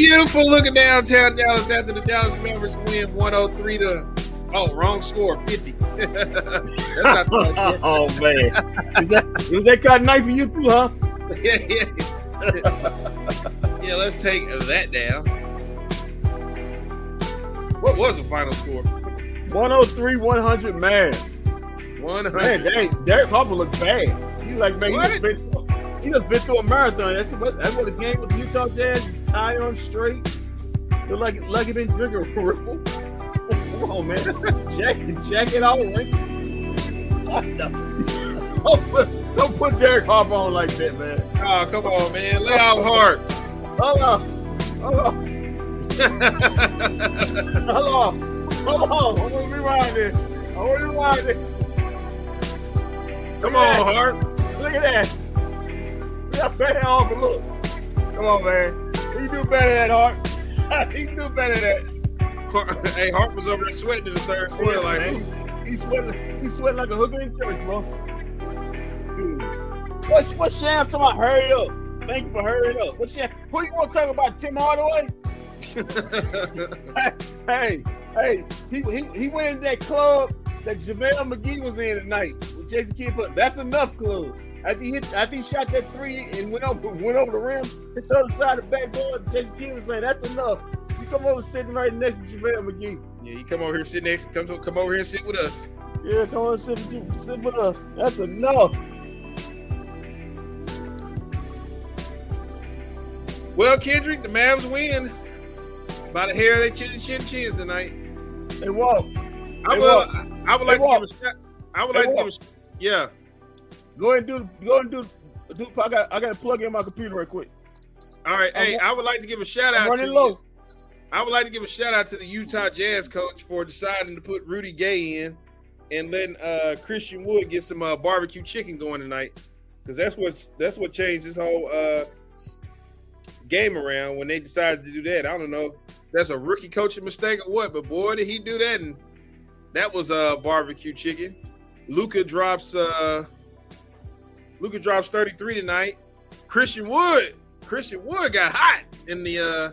beautiful looking downtown Dallas after the Dallas Mavericks win 103 to oh wrong score 50. That's not the oh man, is that was that kind of knife for you too, huh? yeah, yeah. yeah, let's take that down. What was the final score? 103, 100, man. 100. Man, dang, Derek Harper looks bad. He like man, he just been through, he just been through a marathon. That's what that's what the game with Utah Jazz tie on straight. Look like like he been drinking a ripple. Come on, man. Jacket, jacket all right. Don't put, don't put Derek Harper on like that, man. Oh, come on, man. Lay out hard. Hold on. Hold on. Hold on. Hold on. I'm gonna rewind this. I'm gonna rewind this. come on, Hart. Look at that. We got better off look. Come on, man. He do better than Hart. he do better than that. Hey, Hart was over there sweating in the third quarter. Like, man. He's sweating. He's sweating like a hooker in church, bro. Dude. What's what Sham talking about? Hurry up. Thank you for hurrying up. What's Sham? Who you want to talk about? Tim Hardaway? hey, hey, he, he, he went in that club that JaVale McGee was in tonight with Jason Kidd. That's enough club. After he, hit, after he shot that three and went over went over the rim, hit the other side of the backboard, Jason Kidd was saying, that's enough. You come over sitting right next to JaVale McGee. yeah, you come over here, sit next. Come, come over here and sit with us. Yeah, come on, sit, with you- sit with us. That's enough. Well, Kendrick, the Mavs win by the hair of their chin chin chins tonight. They walk. I would, walk. I would They like to give a shout. I would They like to give a yeah. Go ahead and do. Go ahead and do. do I got. I got to plug in my computer right quick. All right, hey, I would like to give a shout out to low. I would like to give a shout out to the Utah Jazz coach for deciding to put Rudy Gay in and letting uh, Christian Wood get some uh, barbecue chicken going tonight because that's what's that's what changed this whole uh, game around when they decided to do that. I don't know, that's a rookie coaching mistake or what, but boy, did he do that! And that was uh, barbecue chicken. Luka drops uh, Luka drops thirty three tonight. Christian Wood, Christian Wood got hot in the uh,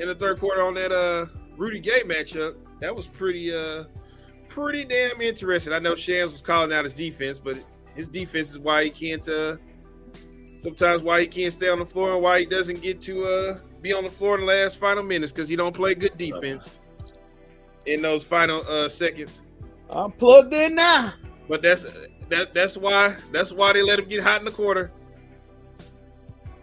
in the third quarter on that uh Rudy Gay matchup. That was pretty uh pretty damn interesting. I know Shams was calling out his defense, but his defense is why he can't uh sometimes why he can't stay on the floor and why he doesn't get to uh be on the floor in the last final minutes because he don't play good defense in those final uh seconds. I'm plugged in now. But that's that that's why that's why they let him get hot in the quarter.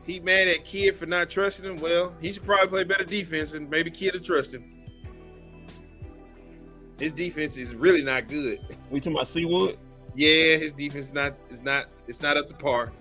He mad at Kidd for not trusting him. Well, he should probably play better defense and maybe Kidd will trust him. His defense is really not good. We talking about Seawood? Yeah, his defense is not is not it's not up to par.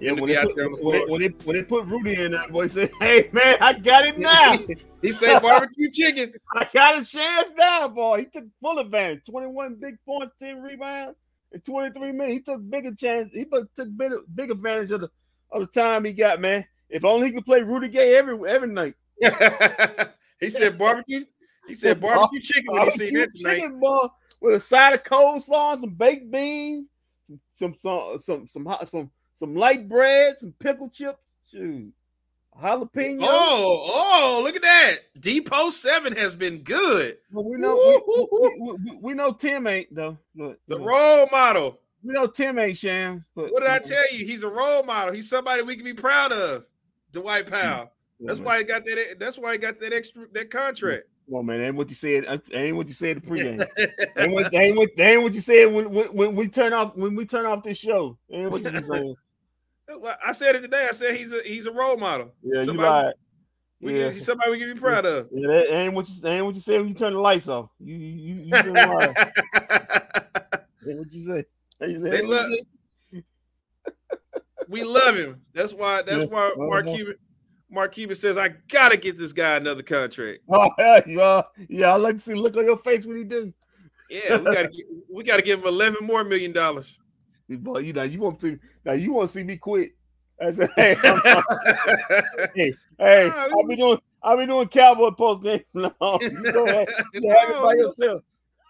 Yeah, when they, put, the when, when, they, when they put Rudy in that boy said, "Hey man, I got it now. he said barbecue chicken. I got a chance now, boy." He took full advantage. Twenty-one big points, ten rebounds, in twenty-three minutes. He took bigger chance. He took big, big advantage of the of the time he got, man. If only he could play Rudy Gay every every night. he said barbecue. He said barbecue chicken when he seen that tonight. chicken, boy, with a side of coleslaw, some baked beans, some some some some hot- some some light bread, some pickle chips, shoot, jalapeno. Oh, oh, look at that. Depot 7 has been good. Well, we know we, we, we, we know Tim ain't though. The role model. we know Tim ain't Sham. But What did I tell you? He's a role model. He's somebody we can be proud of. Dwight Powell. That's why he got that. That's why he got that extra that contract. Well, man. Ain't what you said. Uh, ain't what you said the pregame. Ain't what, ain't what, ain't what you said when, when when we turn off when we turn off this show. Ain't what you. Well, I said it today. I said he's a he's a role model. Yeah, you Somebody- lied. We Yeah. can, somebody we can be proud of. Yeah, that ain't what you ain't what you said when you turn the lights off. You you you, you been lying. That ain't what you say. That ain't They love- you we love him. That's why. That's Yeah. why Mark Uh-huh. Cuban. Mark Cuban says I gotta get this guy another contract. Oh yeah, yeah, yeah. I like to see look on your face when he do. Yeah, we gotta get, we gotta give him eleven more million dollars. Boy, you know you want to now you want to see me quit. I said, hey, hey, hey, I'll be doing I'll be doing cowboy post game. No, you go ahead. You have it by yourself.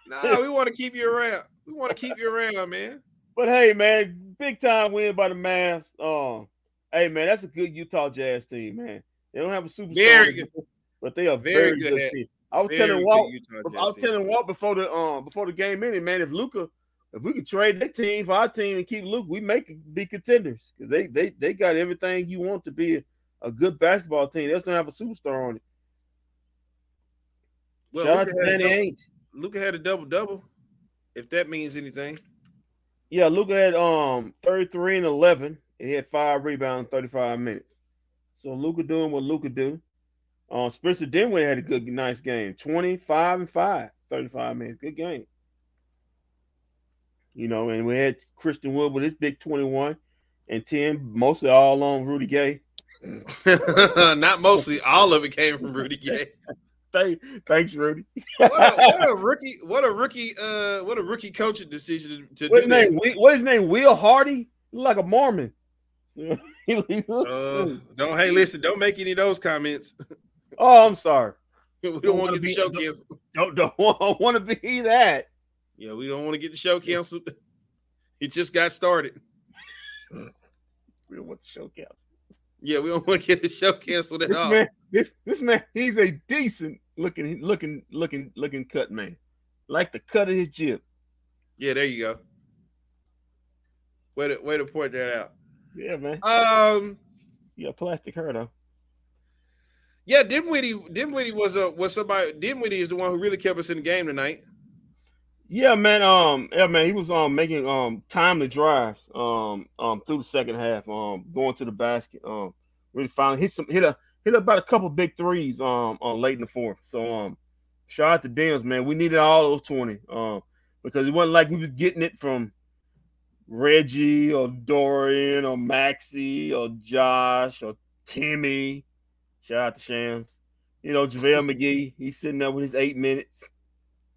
no, we want to keep you around. We want to keep you around, man. But hey, man, big time win by the Mavs. Um, hey man, that's a good Utah Jazz team, man. They don't have a superstar, Very good. but they are Very very, good good. team. I was Very telling Walt, I was telling Walt before the um before the game ended, man. If Luka, if we could trade that team for our team and keep Luka, we make be contenders because they they they got everything you want to be a, a good basketball team. They just don't have a superstar on it. Well, Shout out to had, a Danny double, Ainge. Luka had a double double, if that means anything. Yeah, Luka had um 33 and 11. He had five rebounds, 35 minutes. So Luka doing what Luka do. Um, Spencer Dinwiddie had a good, nice game. 25 and 5, 35 minutes. Good game. You know, and we had Christian Wood with his big 21 and 10, mostly all on Rudy Gay. Not mostly, all of it came from Rudy Gay. Thank, thanks, Rudy. What a, what a rookie! What a rookie! Uh, what a rookie coaching decision to, to What's do his name? What's his name? Will Hardy? Like a Mormon. Uh, don't hey, listen! Don't make any of those comments. oh, I'm sorry. we don't Don't want to get the show don't- canceled. Don't don't want to be that. Yeah, we don't want to get the show canceled. It just got started. We don't want the show canceled. Yeah, we don't want to get the show canceled at This all. man, this this man, he's a decent looking, looking, looking, looking cut man. Like the cut of his jib. Yeah, there you go. Way to way to point that out. Yeah, man. Um, got plastic hair though. yeah, Dinwiddie, Dinwiddie was a was somebody. Dinwiddie is the one who really kept us in the game tonight. Yeah, man. Um, yeah, man. He was um making um timely drives um um through the second half. Um, going to the basket. Um, really finally hit some hit a hit about a couple big threes um on late in the fourth. So um, shout out to Dems, man. We needed all those twenty. Um, because it wasn't like we was getting it from Reggie or Dorian or Maxie or Josh or Timmy. Shout out to Shams. You know, JaVale McGee, he's sitting there with his eight minutes,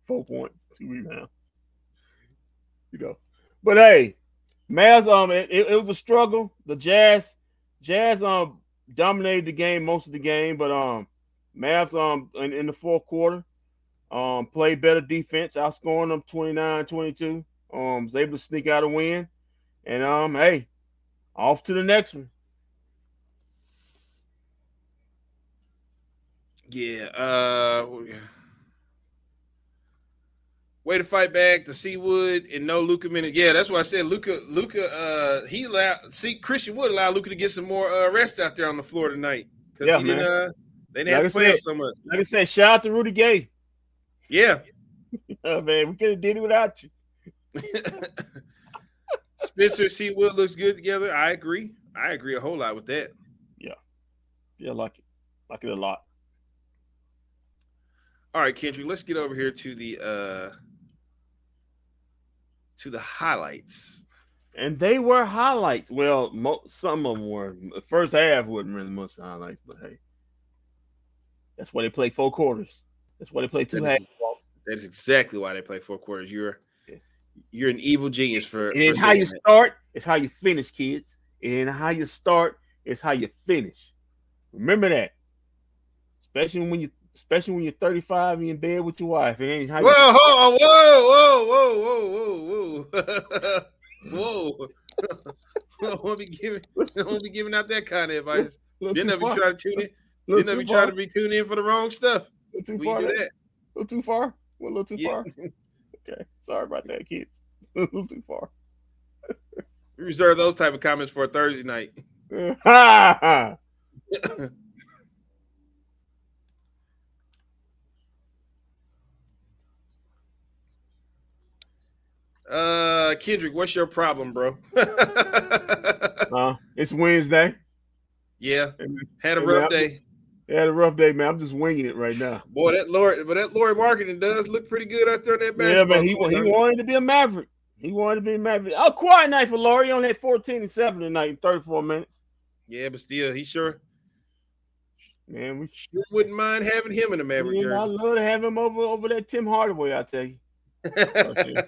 four points, two rebounds. You know. But hey, Mavs, um, it, it, it was a struggle. The Jazz, Jazz um dominated the game most of the game, but um Mavs um in, in the fourth quarter um played better defense, outscoring them 29-22. Um, was able to sneak out a win. And um, hey, off to the next one. Yeah. Uh way to fight back the Seawood and no Luka minute. Yeah, that's why I said Luka. Luka. Uh, he allowed. See, Christian Wood allowed Luka to get some more uh, rest out there on the floor tonight because Yeah, he didn't. Uh, they didn't Like have to I play said- so much. Like I said, shout out to Rudy Gay. Yeah. Oh, man, we could have did it without you. Spencer Seawood looks good together. I agree. I agree a whole lot with that. Yeah, yeah, like it. Like it a lot. All right, Kendrick, let's get over here to the uh to the highlights. And they were highlights. Well, mo- some of them were. The first half wasn't really much highlights, but hey, that's why they play four quarters. That's why they play two That halves. that is exactly why they play four quarters. You're Yeah. you're an evil genius for, ain't for how you that. start, it's how you finish, kids. And how you start, it's how you finish. Remember that. Especially when you especially when you're 35 and in bed with your wife. It ain't how you Whoa, whoa, whoa, whoa, whoa, whoa, whoa, whoa. I don't be giving I don't be giving out that kind of advice. Didn't too ever far. try to tune in. Little Didn't ever too try to be tuned in for the wrong stuff. Little too We far. do that. little too far. Went a little too Yeah. far. Okay. Sorry about that, kids. a little too far. We reserve those type of comments for a Thursday night. Uh, Kendrick, what's your problem, bro? Uh, it's Wednesday. yeah, had a rough man, day. I had a rough day, man. I'm just winging it right now. Boy, that Lauri, but that Lauri Markkanen does look pretty good out there in that Yeah, basketball. man. He, court, he wanted to be a Maverick. He wanted to be a Maverick. Oh, quiet night for Lauri. He only had 14 and 7 tonight in 34 minutes. Yeah, but still, he sure Man, we sure wouldn't mind having him in the Maverick know, I love to have him over over that Tim Hardaway, I tell you.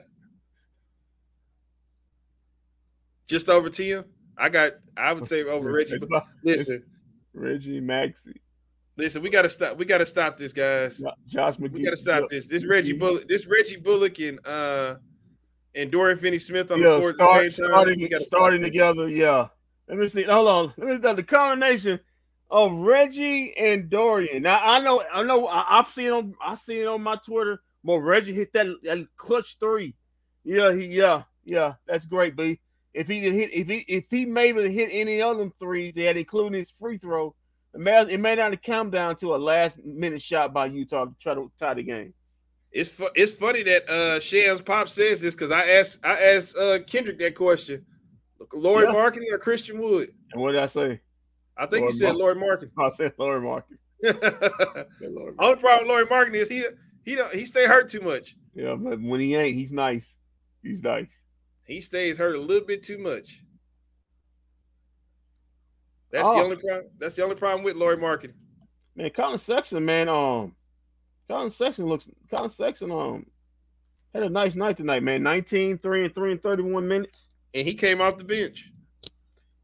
Just over to you. I got. I would say over Reggie. But listen, Reggie Maxey. listen. We got to stop. We got to stop this, guys. Josh McGee. We got to stop this. This Reggie Bullock. This Reggie Bullock and uh and Dorian Finney-Smith on the Yeah, floor at start, the same time. starting, gotta starting together. Yeah. Let me see. Hold on. Let me see. the combination of Reggie and Dorian. Now I know, I know, I, have seen on, I seen on my Twitter. But Reggie hit that, that clutch three. Yeah, he, yeah, yeah, that's great, B. If he did hit, if he, if he maybe hit any of them threes, had including his free throw, it may, it may not have come down to a last minute shot by Utah to try to tie the game. It's fu- it's funny that uh Shams Pop says this because I asked I asked uh Kendrick that question. Lauri yeah. Markkanen or Christian Wood? And what did I say? I think Lord you said Lauri Markkanen. I said Lauri Markkanen. Only problem with Lauri Markkanen is he he don't he stay hurt too much. Yeah, but when he ain't, he's nice. He's nice. He stays hurt a little bit too much. That's oh. the only problem. That's the only problem with Lauri Markkanen. Man, Collin Sexton, man, um, Collin Sexton looks Collin Sexton um had a nice night tonight, man. 19, 3 and 3 and 31 minutes. And he came off the bench.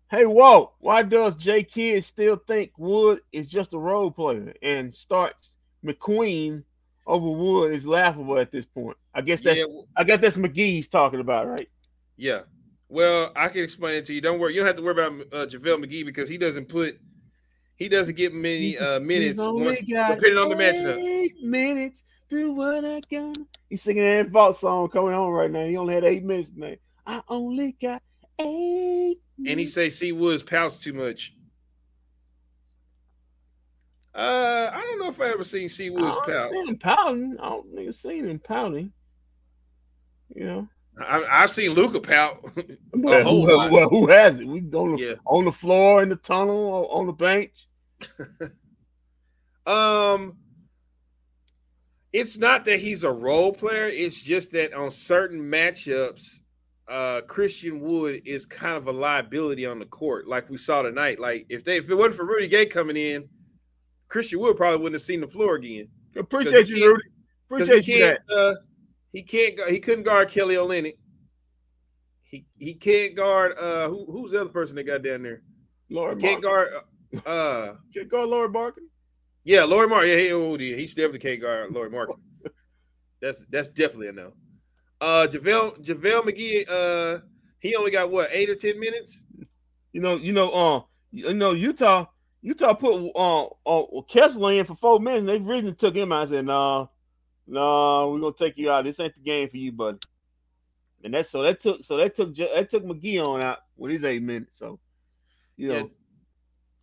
Hey, Walt, why does Jay Kidd still think Wood is just a role player and starts McQueen over Wood is laughable at this point? I guess that's yeah. I guess that's McGee's talking about, right? Yeah. Well, I can explain it to you. Don't worry. You don't have to worry about uh, JaVale McGee because he doesn't put he doesn't get many uh, minutes once, depending on the matchup. Minutes do what I got. He's singing that vault song coming on right now. He only had eight minutes tonight. I only got eight. Minutes. And he say C Woods pouts too much. Uh, I don't know if I ever seen C Woods pout. Seen him pouting. I don't think I've seen him pouting. You know. I, have seen Luka pout. well, who, well, who has it? We on the, yeah. on the floor in the tunnel on the bench. um, it's not that he's a role player. It's just that on certain matchups, uh, Christian Wood is kind of a liability on the court, like we saw tonight. Like if they if it wasn't for Rudy Gay coming in, Christian Wood probably wouldn't have seen the floor again. Appreciate you, Rudy. Appreciate you. That. Uh, he can't. He couldn't guard Kelly Olynyk. He he can't guard. Uh, who who's the other person that got down there? Lord can't guard. Uh, uh can't guard Lauri Markkanen. Yeah, Lauri Mark. Yeah, he, oh, he definitely can't guard Lauri Markkanen. that's that's definitely a no. Uh, JaVale JaVale McGee. Uh, he only got what eight or ten minutes. You know, you know, um, uh, you know, Utah, Utah put uh, uh Kessler in for four minutes. They really took him out and said, "Nah, nah, we're gonna take you out. This ain't the game for you, buddy." And that's so that took so that took that took McGee on out with his eight minutes. So, you know,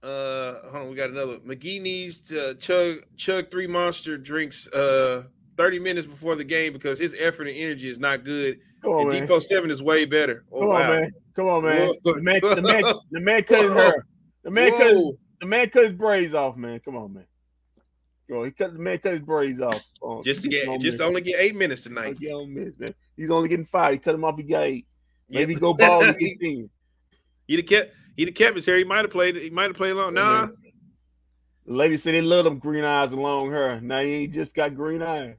yeah. Uh, hold on, we got another. McGee needs to chug chug three monster drinks uh 30 minutes before the game because his effort and energy is not good. Come on, and man. Depot seven is way better. Oh, Come on, wow. man. Come on, man. The man, the man, the man cut his hair. The man cut his, the man cut his braids off, man. Come on, man. Go, he cut the man cut his braids off. Oh, just to get just to only get eight minutes tonight. Minutes, man. He's only getting five. He cut him off. He got eight. Maybe go ball get He'd have kept He'd have kept his hair. He might have played. He might have played long. Nah. The lady said they love them green eyes and long hair. Now he just got green eyes.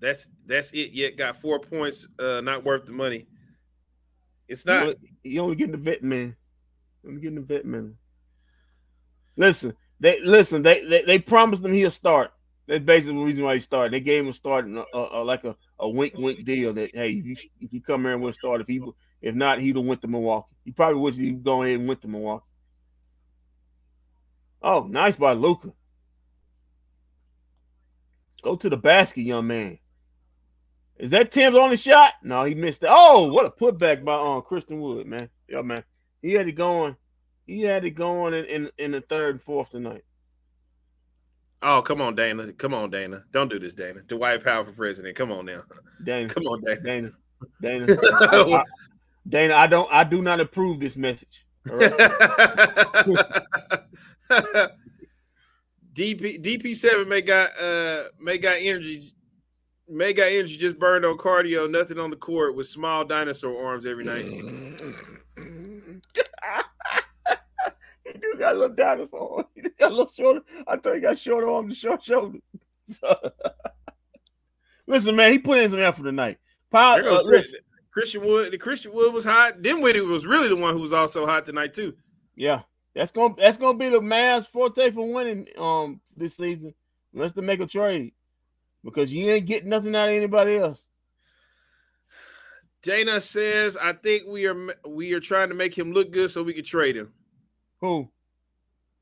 That's that's it. Yet got four points. Uh, not worth the money. It's not. You only getting the vet man. I'm getting the vet man. Listen, they listen. They, they they promised him he'll start. That's basically the reason why he started. They gave him a start, uh, uh, like a, a wink wink deal that hey, if you, if you come here and we'll start. If he if not, he'd have went to Milwaukee. He probably wish he'd go ahead and went to Milwaukee. Oh, nice by Luka. Go to the basket, young man. Is that Tim's only shot? No, he missed it. Oh, what a putback by um Christian Wood, man. Yeah, man. He had it going. He had it going in, in, in the third and fourth tonight. Oh, come on, Dana. Come on, Dana. Don't do this, Dana. Dwight Powell for president. Come on now. Dana. Come on, Dana. Dana. Dana. I, Dana, I don't I do not approve this message. Right? DP DP seven may got uh may got energy may got energy just burned on cardio, nothing on the court with small dinosaur arms every night. he do got a little dinosaur. He got a little shorter. I thought he got shorter arms and short shoulders. listen, man, he put in some effort tonight. Power, uh, listen, Christian Wood, the Christian Wood was hot. Dinwiddie was really the one who was also hot tonight too. Yeah, that's gonna that's gonna be the Mavs forte for winning um this season, unless they make a trade, because you ain't getting nothing out of anybody else. Dana says, "I think we are we are trying to make him look good so we can trade him." Who?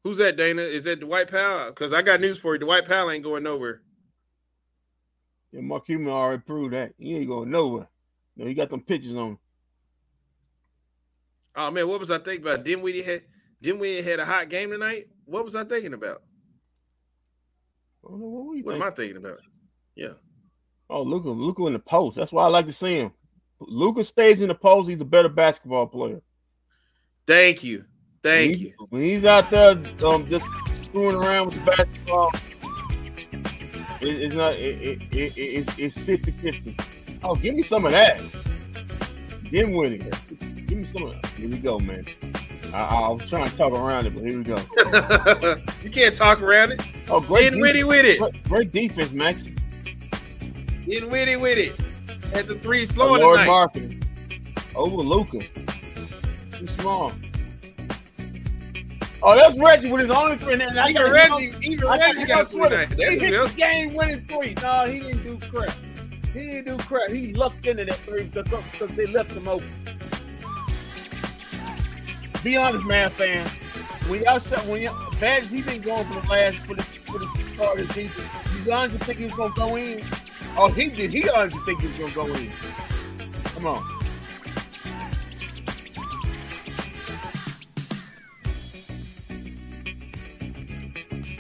Who's that, Dana? Is that Dwight Powell? Because I got news for you. Dwight Powell ain't going nowhere. Yeah, Mark Cuban already proved that. He ain't going nowhere. No, he got them pictures on. Oh man, what was I thinking about? Didn't we had didn't we had a hot game tonight? What was I thinking about? what, what, what am I thinking about? Yeah. Oh, Luka, Luka in the post. That's why I like to see him. Luka stays in the post. He's a better basketball player. Thank you. Thank when you. when he's out there um, just screwing around with the basketball, it, it's not. It, it, it, it's it's 50 50. Oh, give me some of that. Get with it. Give me some of that. Here we go, man. I, I was trying to talk around it, but here we go. you can't talk around it. Oh, great. Getting witty with it. Great, great defense, Max. Getting witty with it. At the three slowing Lord tonight. marketing. Over Luka. Too small. Oh, that's Reggie with his only three. And I Even got Reggie, even I Reggie got three. He That's who hit game winning three. No, he didn't do crap. He didn't do crap. He lucked into that three because, because they left him open. Be honest, man, fan. When y'all said when y'all, bad as he been going for the last for the for the part of the season, you honestly think he was gonna go in? Oh, he did. He honestly think he was gonna go in. Come on.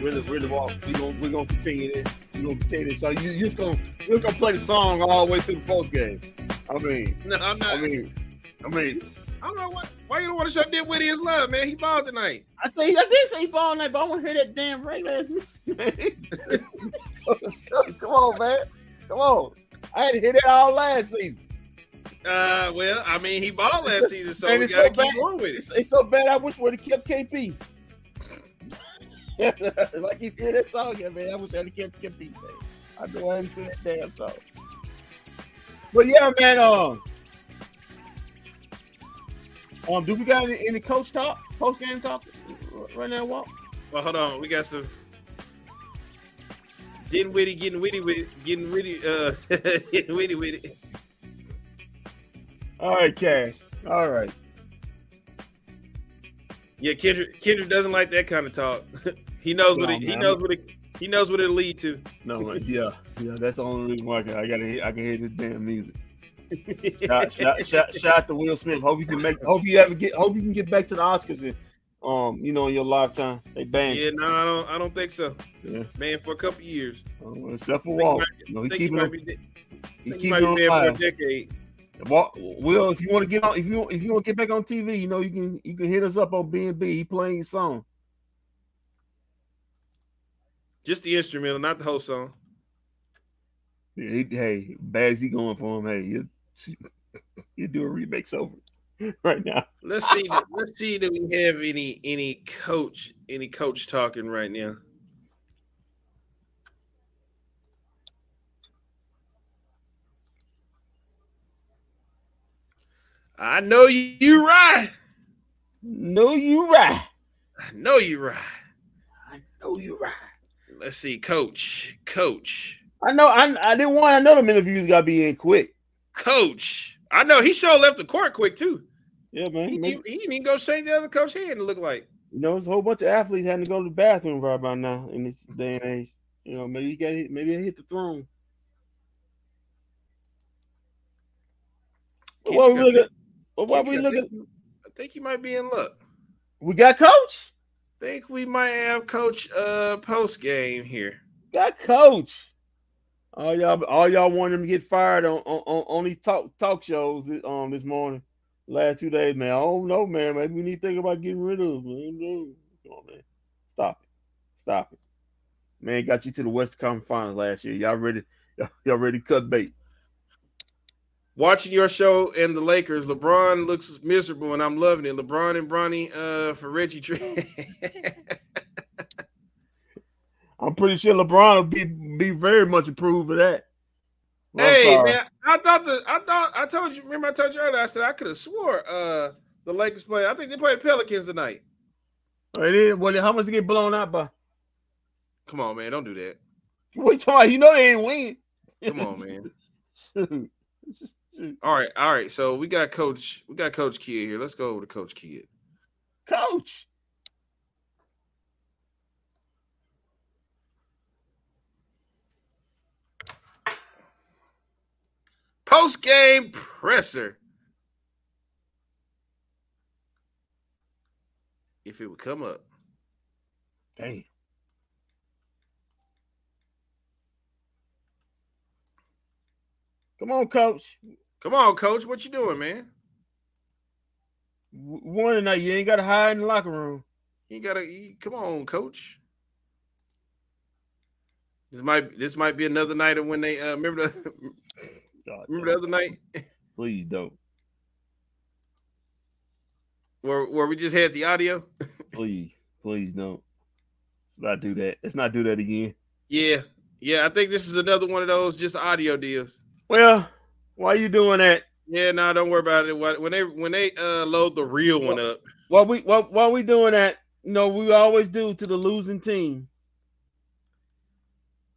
Really, really walk. We gonna we gonna continue this. We're gonna continue this. So you you just gonna you're gonna play the song all the way through the post game. I mean, No, I'm not. I mean, I mean. I don't know why. Why you don't want to show Dip Witty his love, man? He balled tonight. I say I did say fall night, but I want to hear that damn Ray ass music. Come on, man. Come on. I had to hear that all last season. Uh, well, I mean, he balled last season, so Man, we it's gotta so keep bad. going with it. It's, it's so bad. I wish we would have kept KP. like you hear that song, yeah, man. I wish I'd have kept KP. Man. I know I haven't seen that damn song. But yeah, man. Um, um, do we got any, any coach talk, post game talk right now? Walk. Well, hold on. We got some. Getting witty, getting witty with, getting witty, uh, getting witty with it. All right, Cash. All right. Yeah, Kendrick, Kendrick doesn't like that kind of talk. he knows what No, it, he knows what it, he knows what it'll lead to. No, man, yeah, yeah. That's the only reason why I, can, I gotta, hear- I can hear this damn music. Shout, shout, shout, shout out to Will Smith. Hope you can make. Hope you ever get. Hope you can get back to the Oscars and, um, you know, in your lifetime. They banned. yeah, no, I don't, I don't think so, Yeah. man. For a couple years, Uh, except for Walt. he You know, I he think keeping might him. be, de- He he keeping might be for a decade. Will, if you want to get on, if you if you want to get back on TV, you know, you can you can hit us up on B and B. He playing your song. Just the instrumental, not the whole song. Yeah, he, hey, bad as he going for him. Hey, you you do a remix over right now. Let's see. let's see that we have any any coach any coach talking right now. I know you, you right. Know you right. I know you right. I know you right. Let's see, coach, coach, I know. I, I didn't want. I know them interviews got to be in quick. coach. I know he sure left the court quick too. Yeah, man. He, he, he didn't even go shake the other coach hand. It looked like. You know, there's a whole bunch of athletes having to go to the bathroom right about now in this day and age. You know, maybe he got hit, maybe he hit the throne. Why we look at? But why we looking? at? I think he might be in luck. We got coach. think we might have coach uh post game here. Got coach. All y'all, all y'all want him to get fired on on, on, these talk talk shows um this morning, last two days, man. I don't know, man. Maybe we need to think about getting rid of him. I don't know. Come on, man. Stop it. Stop it. Man, got you to the West Conference Finals last year. Y'all ready? Y'all, y'all ready to cut bait? Watching your show and the Lakers, LeBron looks miserable, and I'm loving it. LeBron and Bronny uh for Reggie Tree. I'm pretty sure LeBron will be be very much approved of that. Well, hey man, I thought the I thought I told you. Remember I told you earlier. I said I could have swore uh the Lakers play. I think they played Pelicans tonight. It is. Well, how much they get blown out by? Come on, man, don't do that. What you talking? You know they ain't win. Come on, man. Mm. All right, all right. So we got Coach, we got Coach Kidd here. Let's go over to Coach Kidd. Coach. Post game presser. If it would come up. dang. Come on, coach. Come on, coach. What you doing, man? W- One tonight, you ain't got to hide in the locker room. You gotta come on, coach. This might this might be another night of when they uh remember the remember the other night please don't. where where we just had the audio. Please, please don't. Let's not do that. Let's not do that again. Yeah, yeah. I think this is another one of those just audio deals. Well, why are you doing that? Yeah, no, don't worry about it. When they when they uh load the real one up, While we while, while we doing that, you know, we always do to the losing team.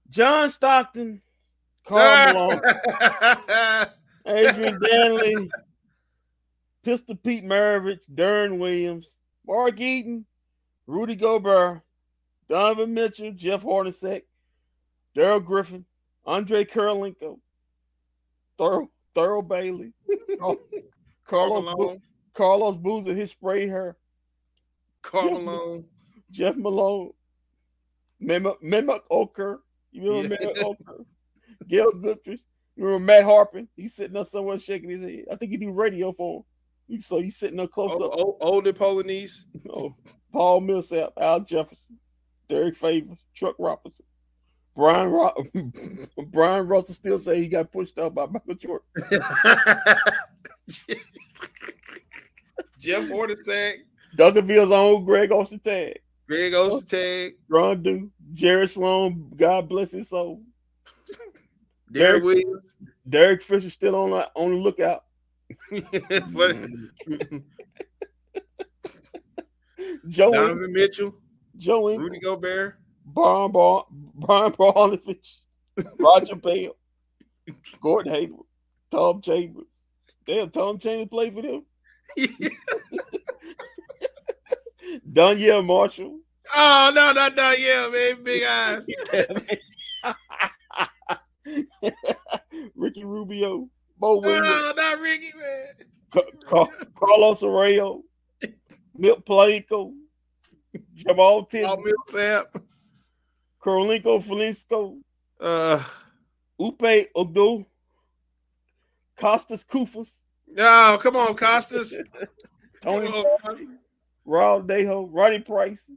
John Stockton, Karl Malone, Adrian Dantley, Pistol Pete Maravich, Deron Williams, Mark Eaton, Rudy Gobert, Donovan Mitchell, Jeff Hornacek, Darrell Griffith, Andre Kirilenko, Thurl, Thurl Bailey, Carlos, Malone, Carlos Boozer, his spray hair, Karl Malone. Jeff Malone, Memo, Memo Okur. You remember Yeah. Memo Okur? Gail Goodrich. You remember Matt Harpring? He's sitting up somewhere shaking his head. I think he do radio for him. So he's sitting up close O- up. o- older Polonese. Oh, Paul Millsap, Al Jefferson, Derrick Favors, Chuck Robinson, Brian Ro- Brian Russell still say he got pushed out by Michael Jordan. Jeff Hornacek, Duncanville's own Greg Olsen tag, Greg Ostertag, Ron Do, Jared Sloan, God bless his soul. Derek Williams. Derek Fisher still on the, on the lookout. Joe Donovan Mitchell, Joe Rudy Gobert, Brian Bar- Brian Barnovich, Raja Bell, Gordon Hayward, Tom Chambers. Damn, Tom Chambers played for them. Donyell Marshall. Oh no, not no, yeah, man, big eyes. Ricky Rubio, Mo Williams, Oh, not Ricky, man. Ca- Ca- Carlos Arroyo, Milt Planko, Jamal Paul Tinsley, Millsap. Kirilenko Felinsko, Uh, Ekpe Udoh, Kosta Koufos, no, come on, Costas. Tony on. Raul Neto, Ronnie Price,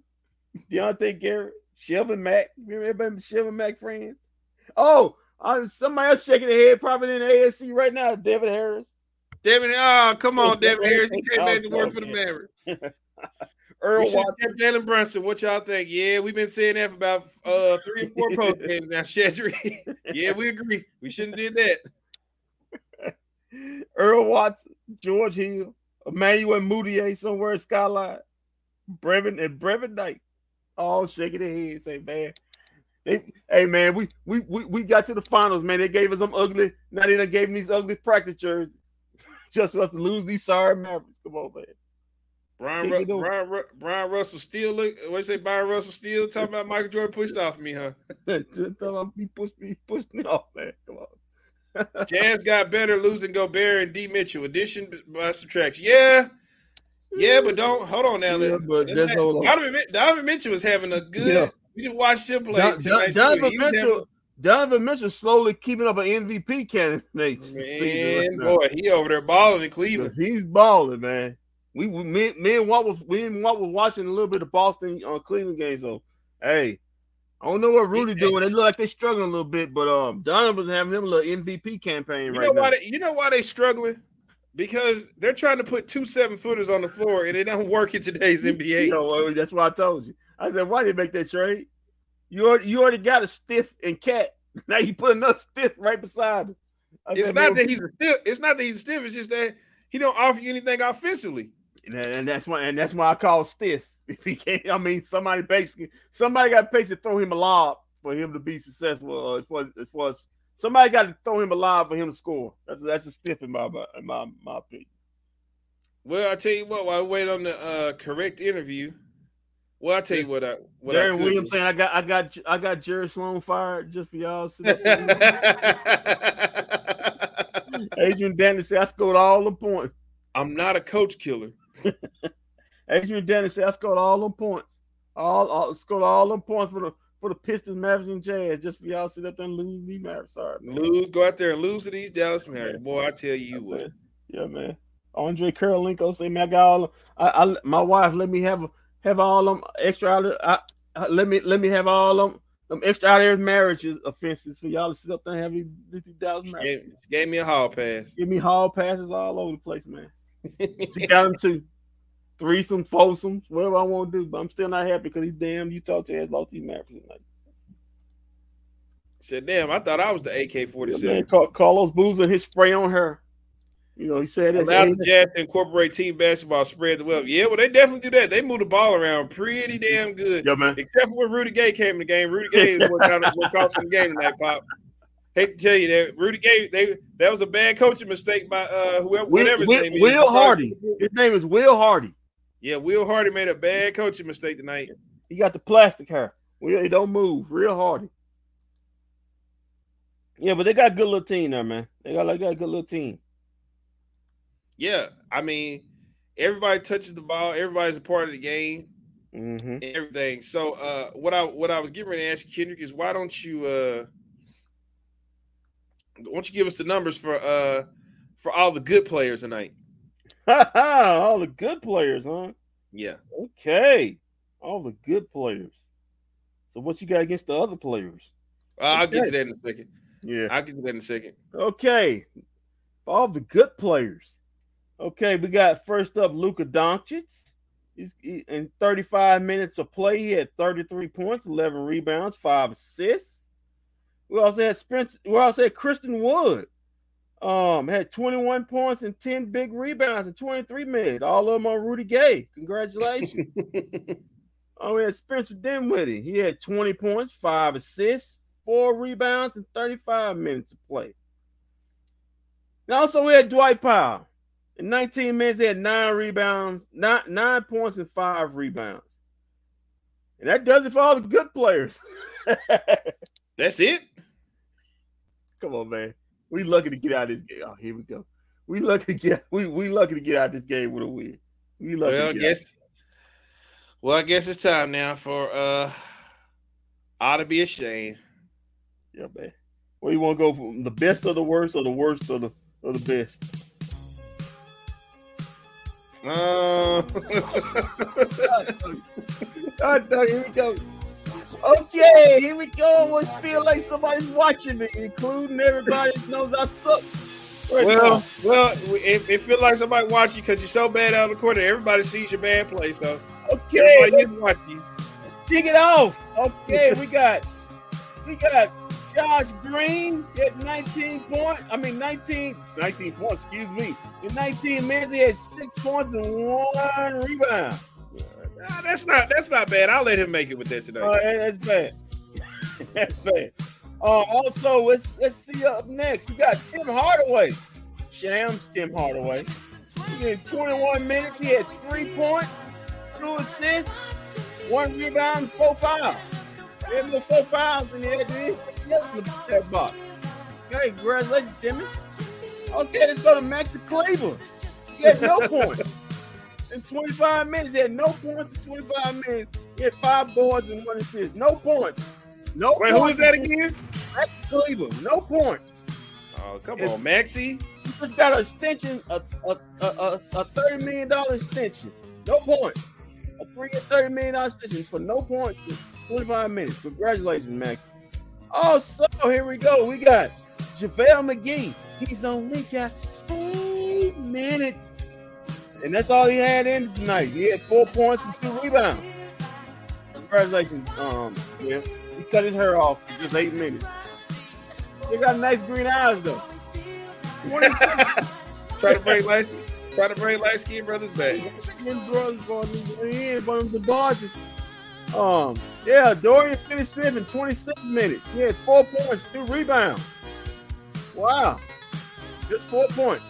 Diante Garrett, Shelvin Mack. Remember Shelvin Mack friends? Oh, uh, somebody else shaking their head, probably in the ASC right now. David Harris, Devin, oh, come on, Devin Harris. He came back to work for the. Mavericks. Earl We should have Watson, Jalen Brunson. What y'all think? Yeah, we've been saying that for about uh three or four post games now, Shedrick. yeah, we agree. We shouldn't have did that. Earl Watson, George Hill, Emmanuel Mudiay somewhere in Skyline, Brevin and Brevin Knight, all shaking their heads, say, man. They, hey man, we, we we we got to the finals, man. They gave us them ugly. Now they done gave them these ugly practice jerseys, just for us to lose these sorry Mavericks. Come on, man. Brian, Ru- Brian, Ru- Brian Russell still look. What you say? Byron Russell still talking about Michael Jordan pushed off me, huh? He pushed me, he pushed me off, man. Come on. Jazz got better losing Gobert and D Mitchell. Addition by subtraction. Yeah, yeah, but don't hold on now. Yeah, but Let's hold on. Donovan, Donovan Mitchell was having a good. Yeah. We didn't watch him play. Don- Don- Donovan having- Mitchell, Donovan Mitchell slowly keeping up an MVP candidate. Man, right boy, he over there balling in Cleveland. He's balling, man. We, we me, me and Walt was we and Walt was watching a little bit of Boston uh, Cleveland game. So hey, I don't know what Rudy doing. They look like they're struggling a little bit, but um Donovan's having him a little MVP campaign You right know now. why? They, you know why they struggling? Because they're trying to put two seven footers on the floor, and it don't work in today's NBA. You know, that's why I told you. I said, why did they make that trade? You already, you already got a stiff and cat. Now you put another stiff right beside him. I it's said, not that he's a stiff. It's not that he's stiff. It's just that he don't offer you anything offensively. And, that's why and that's why I call stiff. If he can't, I mean, somebody basically somebody got to basically throw him a lob for him to be successful. Uh, as far as, as far as somebody got to throw him a lob for him to score. That's that's a stiff in my in my my opinion. Well, I tell you what. While I wait on the uh, correct interview, well, I tell you what. I what I Deron could Williams saying I got I got I got Jerry Sloan fired just for y'all. Adrian Dantley said I scored all the points. I'm not a coach killer. Adrian Dantley said I scored all them points. All, all scored all them points for the for the Pistons, Mavericks, and Jazz just for y'all to sit up there and lose these Mavericks. Sorry, man. Lose, go out there and lose to these Dallas Mavericks. Yeah. Boy, I tell you Yeah, what. man. Yeah, man. Andre Kirilenko say, man, I got all. I, I my wife let me have have all them extra. out- I, I, let me let me have all them them extra out there marriages offenses for y'all to sit up there and have these these Dallas Mavericks. gave, gave me a hall pass. Give me hall passes all over the place, man. She got them too. Threesome, foursomes, whatever I want to do, but I'm still not happy because these damn Utah Jazz lost these Mavericks tonight. Said, damn, I thought I was the AK Yeah, 47. man, Carlos Boozer his spray on her. You know, he said that. Allow the Jazz to incorporate team basketball, spread the wealth. Yeah, well, they definitely do that. They move the ball around pretty damn good. Yeah, man. Except for when Rudy Gay came in the game. Rudy Gay is what kind of what cost the game tonight, Pop. Hate to tell you that Rudy Gay, they that was a bad coaching mistake by uh whoever Will, whatever his Will, name is. Will Hardy. His name is Will Hardy. Yeah, Will Hardy made a bad coaching mistake tonight. He got the plastic hair. Will he don't move. Real Hardy. Yeah, but they got a good little team there, man. They got like got a good little team. Yeah, I mean, everybody touches the ball. Everybody's a part of the game Mm-hmm. everything. So, uh, what I what I was getting ready to ask you, Kendrick, is why don't you uh, why don't you give us the numbers for uh for all the good players tonight? All the good players, huh? Yeah, Okay. All the good players. So what you got against the other players? Uh, I'll get to that in a second. Yeah. I'll get to that in a second. Okay. All the good players. Okay, we got first up Luka Doncic. He's he, in 35 minutes of play. He had 33 points, 11 rebounds, five assists. We also had Spencer, we also had Christian Wood. Um, had 21 points and 10 big rebounds in 23 minutes. All of them on Rudy Gay. Congratulations. Oh, we had Spencer Dinwiddie. He had 20 points, five assists, four rebounds, and 35 minutes of play. And also, we had Dwight Powell. In 19 minutes, he had nine rebounds, nine, nine points, and five rebounds. And that does it for all the good players. That's it. Come on, man. We lucky to get out of this game. Oh, here we go. We lucky to get we we lucky to get out of this game with a win. We lucky. Well, I to get out. guess. Well, I guess it's time now for uh, ought to be ashamed. Yeah, man. Where you want to go from the best of the worst or the worst of the of the best? Uh, Oh, no, here we go. Okay, here we go. I always feel like somebody's watching me, including everybody that knows I suck. Well, well, it, it feels like somebody watching you because you're so bad out of the corner. Everybody sees your bad play, so okay, everybody let's is watching you. kick it off. Okay, we got we got Josh Green at 19 points. I mean 19, 19 points, excuse me. In 19 minutes, he had six points and one rebound. Nah, that's not that's not bad. I'll let him make it with that tonight. Oh, that's bad. that's bad. Uh, also, let's let's see up next. We got Tim Hardaway. Shams Tim Hardaway. He had 21 minutes. He had three points, two assists, one rebound, four fouls. He had no four fouls in the end. Yes, in the stat box. Okay, congratulations, Timmy. Okay, let's go to Maxi Kleber. He had no points. In 25 minutes, he had no points in 25 minutes. He had five boards and one assist. No points. No Wait, who points. is that again? Maxi Kleber. No points. Oh, come on, Maxie. He just got an extension, a, a, a, a, a $30 million extension. No points. A three year, $30 million extension for no points in 25 minutes. Congratulations, Max. Oh, so here we go. We got JaVale McGee. He's only got eight minutes. And that's all he had in tonight. He had four points and two rebounds. Congratulations, um, yeah. He cut his hair off for just eight minutes. They got nice green eyes though. 26 Try to bring light, try to bring light skin brothers back. Skin brothers going in, one of the Dodgers. Um, yeah, Dorian Finney-Smith in 26 minutes. He had four points, two rebounds. Wow, just four points.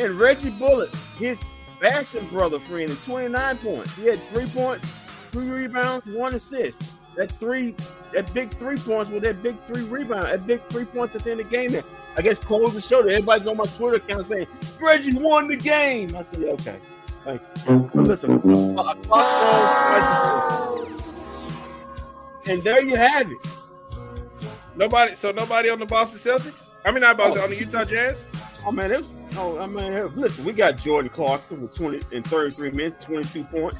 And Reggie Bullock, his fashion brother friend, in 29 points. He had three points, three rebounds, one assist. That three, that big three points with that big three rebound, that big three points at the end of the game. There, I guess close the show. Everybody's on my Twitter account saying Reggie won the game. I said, okay. Thank you. But listen, and there you have it. Nobody. So nobody on the Boston Celtics. I mean, not Boston. Oh. On the Utah Jazz. Oh man, it was, oh I mean, listen, we got Jordan Clarkson with twenty and thirty-three minutes, twenty-two points,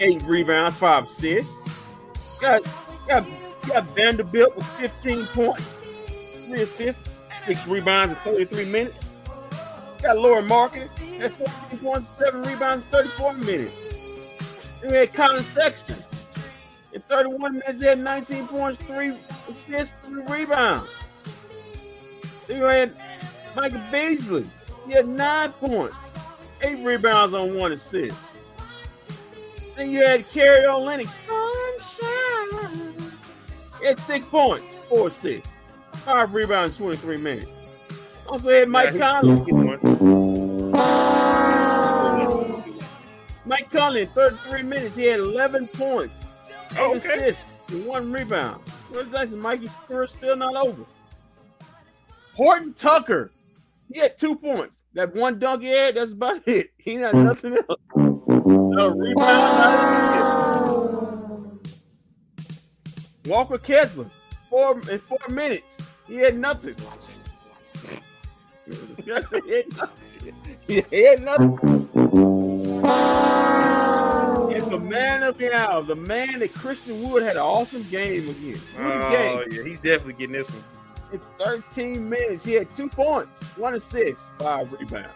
eight rebounds, five assists. Got got got Vanderbilt with fifteen points, three assists, six rebounds in thirty-three minutes. Got Lauri Markkanen at 14 points, seven rebounds, 34 minutes. Then we had Collin Sexton. In 31 minutes, he had 19 points, three assists, three rebounds. Then we had Malik Beasley. He had nine points, eight rebounds on one assist. Then you had Kelly Olynyk. Sunshine. He had six points, four assists, five rebounds, 23 minutes. Also had Mike yeah, Conley. Mike Conley, 33 minutes. He had 11 points, eight okay. assists, and one rebound. What's that? Mikey's career still not over. Horton Tucker, he had two points. That one dunk he had, that's about it. He had mm. nothing else. No rebound. Walker Kessler, four in four minutes. He had nothing. he had nothing. He had nothing. And the man of the hour, the man that Christian Wood had an awesome game against. Oh, game. yeah, he's definitely getting this one. In 13 minutes, he had two points, one assist, five rebounds.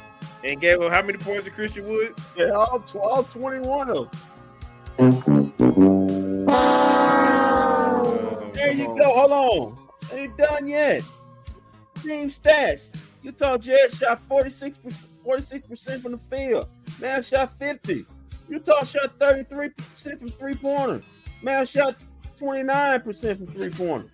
And gave him how many points to Christian Wood? Yeah, all 12, 21 of them. Oh, there you on. go. Hold on. Ain't done yet. Team stats. Utah Jazz shot 46 46% from the field. Man shot 50. Utah shot 33% from three pointers. Man shot 29% from three pointers.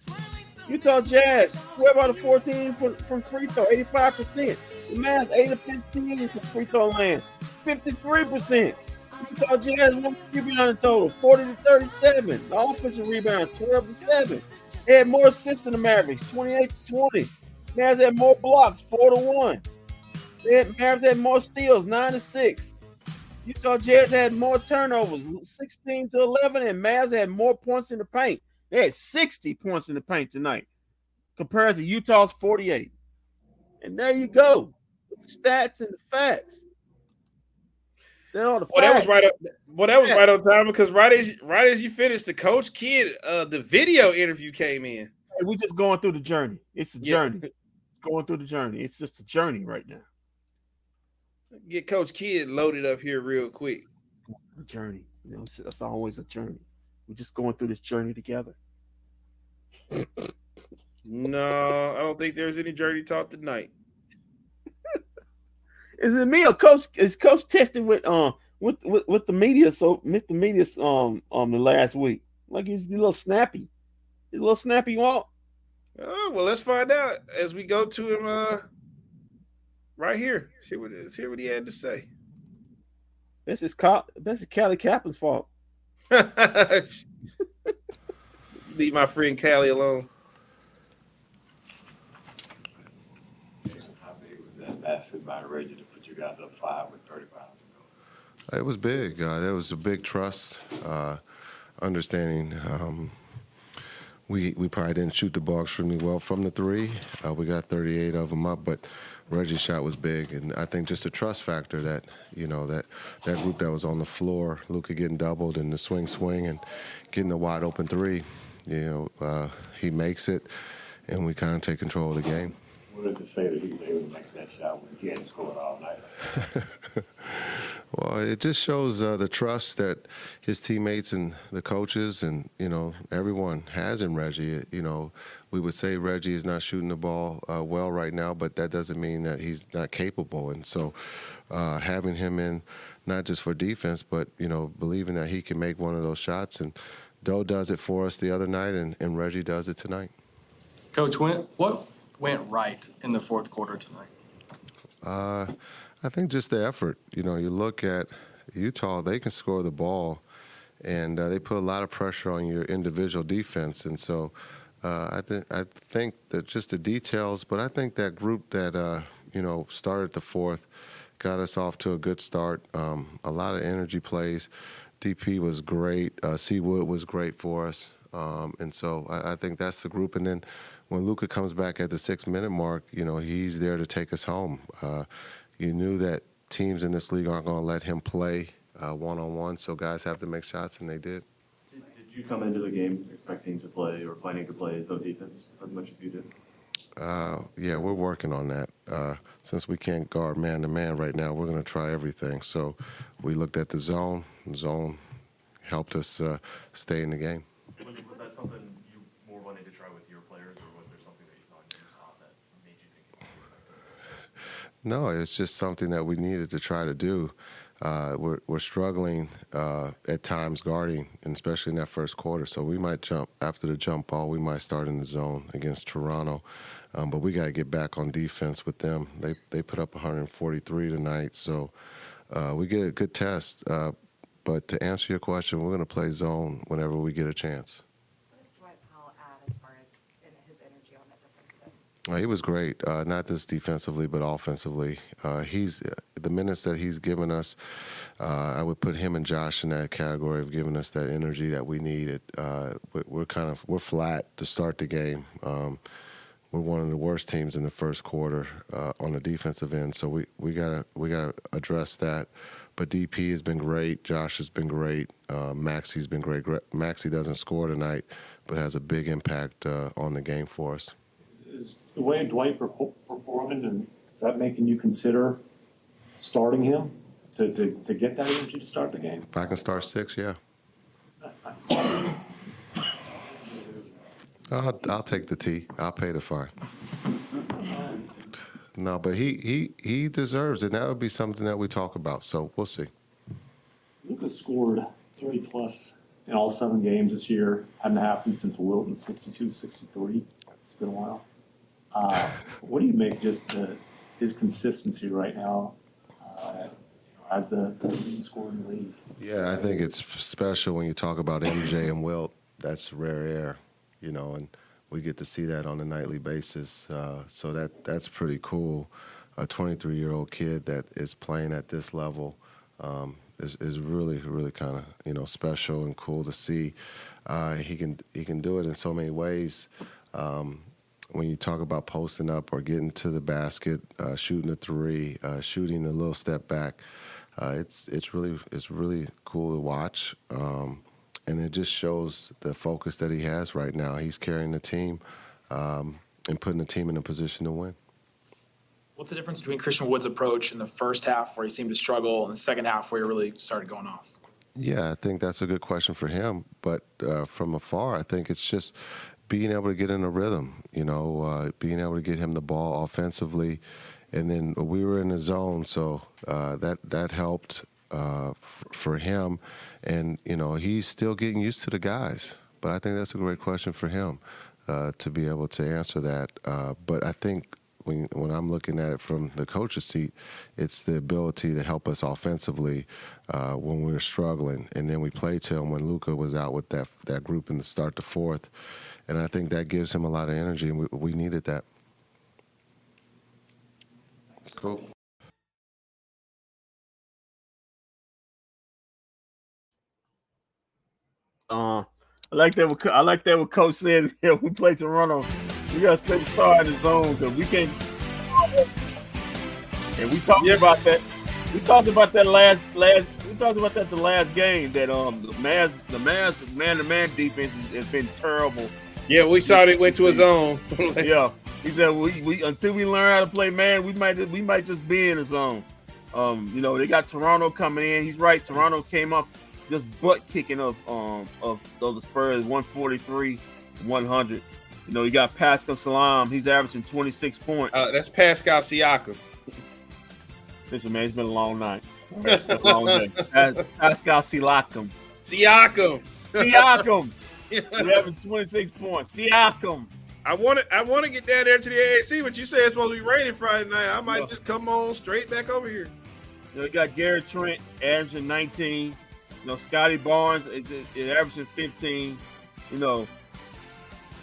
Utah Jazz, 12 out of 14 from, from free throw, 85%. The Mavs, 8 of 15 from free throw land, 53%. Utah Jazz, one rebound total, 40 to 37. The offensive rebound, 12 to 7. They had more assists than the Mavericks, 28 to 20. Mavs had more blocks, 4 to 1. They had, Mavs had more steals, 9 to 6. Utah Jazz had more turnovers, 16 to 11, and Mavs had more points in the paint. They had 60 points in the paint tonight compared to Utah's 48. And there you go. The stats and the facts. Well, that was right up. Well, that was right on time because right as right as you finished, the coach Kidd, uh, the video interview came in. We're just going through the journey. It's a yeah. journey. going through the journey. It's just a journey right now. Get Coach Kidd loaded up here real quick. A journey. You know, it's always a journey. We're just going through this journey together. no, I don't think there's any journey talk tonight. is it me or Coach? Is Coach testing with um with, with with the media? So Mr. Media um um the last week, like he's a little snappy, he's a little snappy walk. Oh well, let's find out as we go to him. Uh, right here. See what see what he had to say. This is Cal- this is Callie Caplan's fault. Leave my friend Callie alone. How big was that basket by Reggie to put you guys up five with 30 pounds It was big. Uh, there was a big trust, uh, understanding. Um, we we probably didn't shoot the ball extremely well from the three. Uh, we got 38 of them up, but Reggie's shot was big, and I think just the trust factor that you know that that group that was on the floor, Luka getting doubled and the swing swing and getting the wide open three, you know, uh, he makes it, and we kind of take control of the game. What does it say that he's able to make that shot when he hadn't scored all night? well, it just shows uh, the trust that his teammates and the coaches and you know everyone has in Reggie. You know, we would say Reggie is not shooting the ball uh, well right now, but that doesn't mean that he's not capable. And so, uh, having him in, not just for defense, but you know, believing that he can make one of those shots, and Doe does it for us the other night, and, and Reggie does it tonight. Coach, went, what went right in the fourth quarter tonight? Uh, I think just the effort. You know, you look at Utah; they can score the ball, and uh, they put a lot of pressure on your individual defense, and so Uh, I think I think that just the details, but I think that group that uh, you know started the fourth got us off to a good start. Um, a lot of energy plays. DP was great. Uh, Seawood was great for us, um, and so I, I, think that's the group. And then when Luka comes back at the six minute mark, you know he's there to take us home. Uh, you knew that teams in this league aren't going to let him play one on one, so guys have to make shots, and they did Did you come into the game expecting to play or planning to play zone defense as much as you did? Uh, yeah, we're working on that. Uh, since we can't guard man to man right now, we're going to try everything. So we looked at the zone. The zone helped us uh, stay in the game. Was, was that something you more wanted to try with your players, or was there something that you saw in that made you think? No, it's just something that we needed to try to do uh, we're, we're struggling uh, at times guarding, and especially in that first quarter. So we might jump after the jump ball. We might start in the zone against Toronto, um, but we got to get back on defense with them. They they put up 143 tonight, so uh, we get a good test. Uh, but to answer your question, we're going to play zone whenever we get a chance. He was great, uh, not just defensively, but offensively. Uh, he's the minutes that he's given us. Uh, I would put him and Josh in that category of giving us that energy that we needed. Uh, we're kind of we're flat to start the game. Um, we're one of the worst teams in the first quarter uh, on the defensive end, so we we gotta we gotta address that. But DP has been great. Josh has been great. Maxi's been great. Maxi doesn't score tonight, but has a big impact on the game for us is the way Dwight performing, and is that making you consider starting him to, to, to get that energy to start the game? If I can start six, yeah. I'll, I'll take the T. I'll pay the fine. No, but he, he, he deserves it. That would be something that we talk about. So we'll see. Luka's scored 30 plus in all seven games this year. Hadn't happened since Wilton 62 63. It's been a while. Uh, what do you make just the, his consistency right now uh, as the, leading scorer in the league? Yeah, I think it's special when you talk about MJ and Wilt. That's rare air, you know, and we get to see that on a nightly basis. Uh, so that that's pretty cool. A 23 year old kid that is playing at this level um, is is really really kind of you know special and cool to see. Uh, he can he can do it in so many ways. Um, when you talk about posting up or getting to the basket, uh, shooting a three, uh, shooting a little step back, uh, it's it's really it's really cool to watch, um, and it just shows the focus that he has right now. He's carrying the team um, and putting the team in a position to win. What's the difference between Christian Wood's approach in the first half, where he seemed to struggle, and the second half, where he really started going off? Yeah, I think that's a good question for him. But uh, from afar, I think it's just being able to get in a rhythm, you know, uh, being able to get him the ball offensively, and then we were in the zone, so uh, that that helped uh, f- for him, and you know he's still getting used to the guys. But I think that's a great question for him uh, to be able to answer that. Uh, but I think when when I'm looking at it from the coach's seat, it's the ability to help us offensively uh, when we're struggling, and then we played to him when Luka was out with that that group in the start the fourth and I think that gives him a lot of energy, and we, we needed that. Cool. Uh, I like that. What, I like that. What Coach said. Yeah, we play Toronto. We got to stay star in the zone because we can't. And we talked yeah. about that. We talked about that last last. We talked about that the last game. That um the mass the mass man to man defense has been terrible yeah, we saw it went to his own. yeah, he said we, we until we learn how to play man, we might just, we might just be in his zone. Um, you know, they got Toronto coming in. He's right. Toronto came up just butt kicking of um of, of the Spurs 143 100. You know, you got Pascal Salam. He's averaging 26 points. Uh, that's Pascal Siakam. Listen, man, it's been a long night. a long day. Pascal Siakam. Siakam. Siakam. 11, 26 points. Siakam. I want to I want to get down there to the AAC, but you say it's supposed to be raining Friday night. I might just come on straight back over here. You, know, you got Gary Trent averaging 19. You know, Scottie Barnes is, is averaging 15. You know,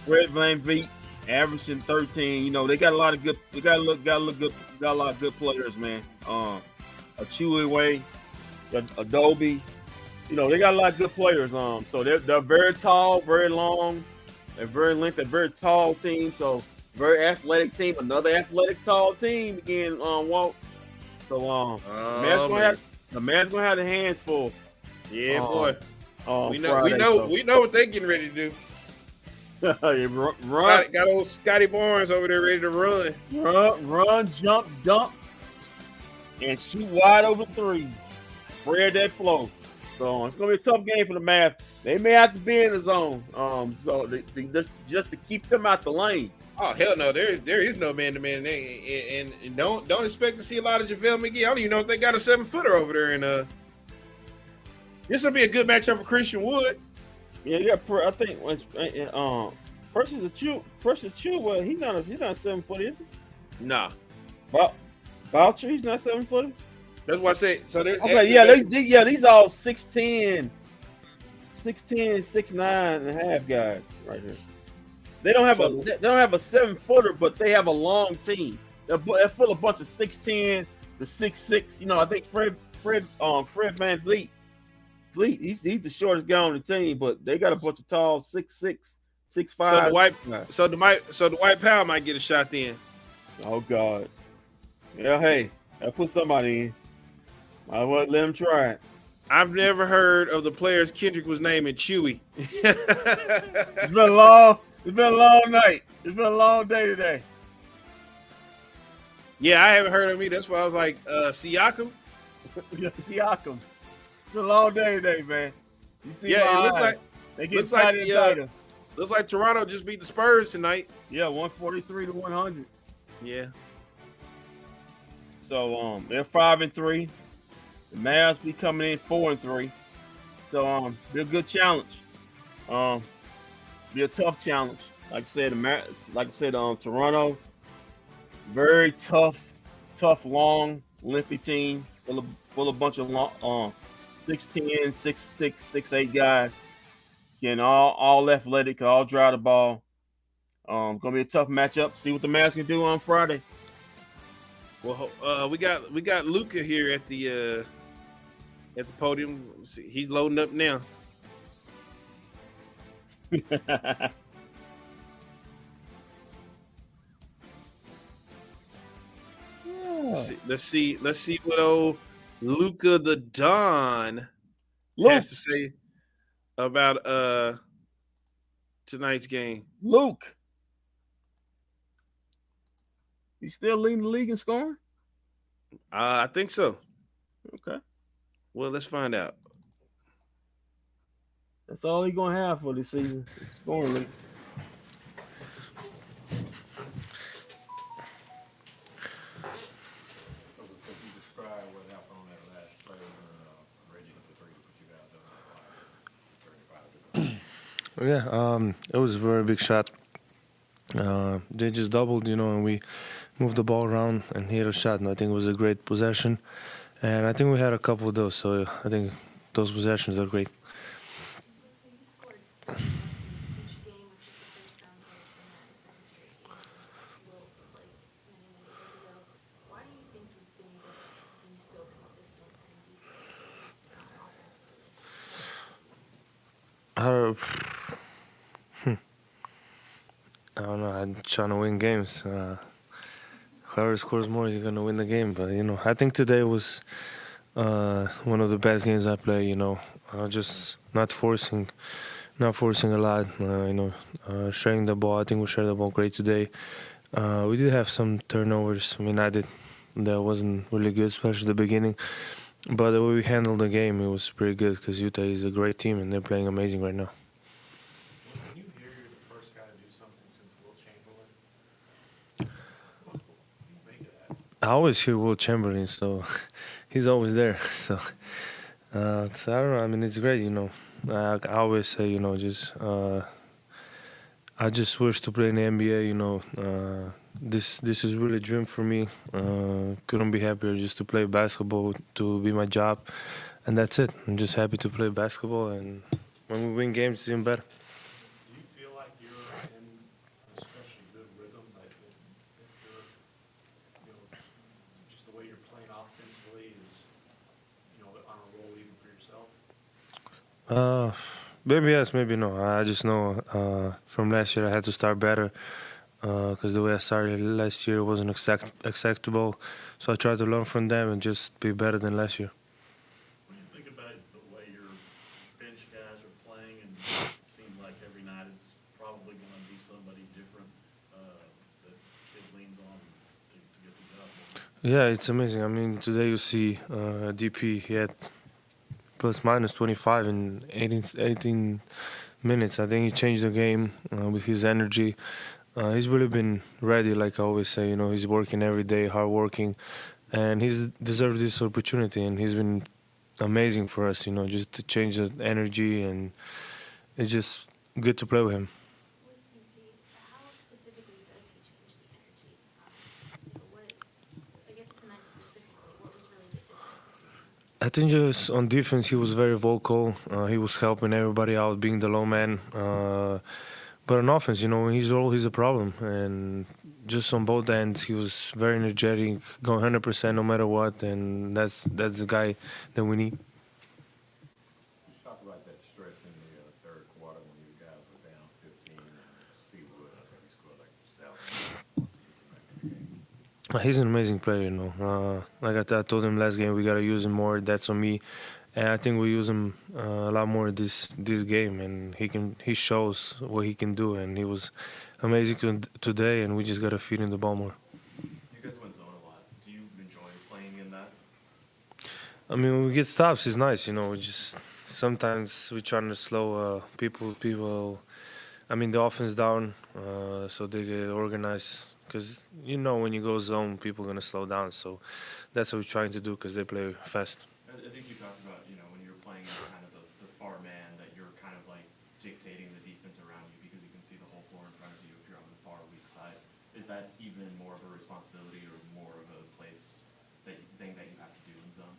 Fred VanVleet averaging 13. You know, they got a lot of good. They got a look. Got a look good. Got a lot of good players, man. Um, a Chewy Way, Adobe. You know, they got a lot of good players. Um, so they're they're very tall, very long, they're very length, they're very tall team. So very athletic team. Another athletic tall team again. Um, Walt. So um, Oh, the man's gonna man. have the man's gonna have the hands full. Yeah, Um, boy. Um, We know, Friday, we know, so- we know what they're getting ready to do. Run, Got, got old Scottie Barnes over there ready to run. run, run, jump, dump, and shoot wide over three. Spread that flow. So it's gonna be a tough game for the Mavs. They may have to be in the zone. Um, so they, they just just to keep them out the lane. Oh hell no, there there is no man to man, and, and don't don't expect to see a lot of JaVale McGee. I don't even know if they got a seven footer over there. And uh, this will be a good matchup for Christian Wood. Yeah, yeah. I think once uh, um, Precious a chew, Precious chew. Well, he's not a he's not seven foot, is he? Nah, Bou- Boucher, he's not seven foot. That's why I say. So there's Okay, yeah, they, they, yeah, these all 6'10", 6'10", 6'9", and a half guys right here. They don't have a they don't have a seven footer, but they have a long team. They're, they're full of a bunch of six ten to six six. You know, I think Fred Fred um Fred Van Vliet Vleet he's he's the shortest guy on the team, but they got a bunch of tall six six six So five. the white, so the might, so the white power might get a shot then. Oh God. Yeah, hey, I put somebody in. I would let him try it. I've never heard of the players Kendrick was naming Chewy. It's been a long, it's been a long night. It's been a long day today. yeah, I haven't heard of me. That's why I was like, uh, Siakam. Siakam. It's a long day today, man. You see Yeah, it looks eyes. like they get looks like the, uh, looks like Toronto just beat the Spurs tonight. Yeah, 143 to 100. Yeah. So um, they're five and three. The Mavs be coming in four and three. So um, be a good challenge. Um, be a tough challenge. Like I said, like I said, um, Toronto, very tough, tough, long, lengthy team, full of full of bunch of long, um, 6'10", 6'6", 6'8", guys. Getting all all athletic, all drive the ball. Um, gonna be a tough matchup. See what the Mavs can do on Friday. Well, uh, we got we got Luka here at the uh, at the podium. See, He's loading up now. Let's see, let's see. Let's see what old Luka the Don Luke, has to say about uh tonight's game. Luke. He's still leading the league in scoring? Uh, I think so. Okay. Well, let's find out. That's all he's gonna have for this season. Scoring league. Yeah, um, it was a very big shot. Uh, they just doubled, you know, and we moved the ball around and hit a shot. And I think it was a great possession. And I think we had a couple of those, so I think those possessions are great. Hmm. I don't know. I'm trying to win games. Uh, whoever scores more is gonna win the game. But you know, I think today was uh, one of the best games I played. You know, uh, just not forcing, not forcing a lot. Uh, you know, uh, sharing the ball. I think we shared the ball great today. Uh, we did have some turnovers. I mean, I did. That wasn't really good, especially the beginning. But the way we handled the game, it was pretty good because Utah is a great team and they're playing amazing right now. Can you hear you're the first guy to do something since Wilt Chamberlain? What do you make of that? I always hear Wilt Chamberlain, so he's always there. So, uh, so I don't know. I mean, it's great, you know. I, I always say, you know, just uh, I just wish to play in the NBA. You know, uh, this this is really a dream for me. Uh, couldn't be happier just to play basketball, to be my job, and that's it. I'm just happy to play basketball, and when we win games, it's even better. Do you feel like you're in offensively is, you know, on a roll even for yourself? Uh, maybe yes, maybe no. I just know uh, from last year I had to start better because the way I started last year wasn't accept- acceptable. So I tried to learn from them and just be better than last year. What do you think about the way your bench guys are playing, and it seems like every night is probably going to be somebody different uh, that Kidd leans on to, to get the job? Yeah, it's amazing. I mean, today you see uh, DP, he had plus minus 25 in 18, 18 minutes. I think he changed the game uh, with his energy. Uh, he's really been ready, like I always say. You know, he's working every day, hard working, and he's deserved this opportunity. And he's been amazing for us. You know, just to change the energy, and it's just good to play with him. With DP, how specifically does he change the energy? Um, you know, what, I guess tonight specifically, what was really the difference? I think just on defense, he was very vocal. Uh, he was helping everybody out, being the low man. Uh, but on offense, you know, he's always a problem. And just on both ends, he was very energetic, going 100% no matter what. And that's that's the guy that we need. Let's talk about that stretch in the uh, third quarter when you guys were down fifteen and Seawood, I think he scored like seven. Uh, He's an amazing player, you know. Uh, like I told him last game, we gotta use him more. That's on me, and I think we use him uh, a lot more this this game. And he can he shows what he can do, and he was amazing today. And we just gotta feed him the ball more. You guys went zone a lot. Do you enjoy playing in that? I mean, when we get stops, it's nice, you know. We just sometimes we're trying to slow uh, people. People, I mean, the offense down, uh, so they get organized. Because you know, when you go zone, people are gonna slow down. So that's what we're trying to do. Because they play fast. I, I think you talked about, you know, when you're playing kind of the, the far man, that you're kind of like dictating the defense around you because you can see the whole floor in front of you if you're on the far weak side. Is that even more of a responsibility or more of a place that you thing that you have to do in zone?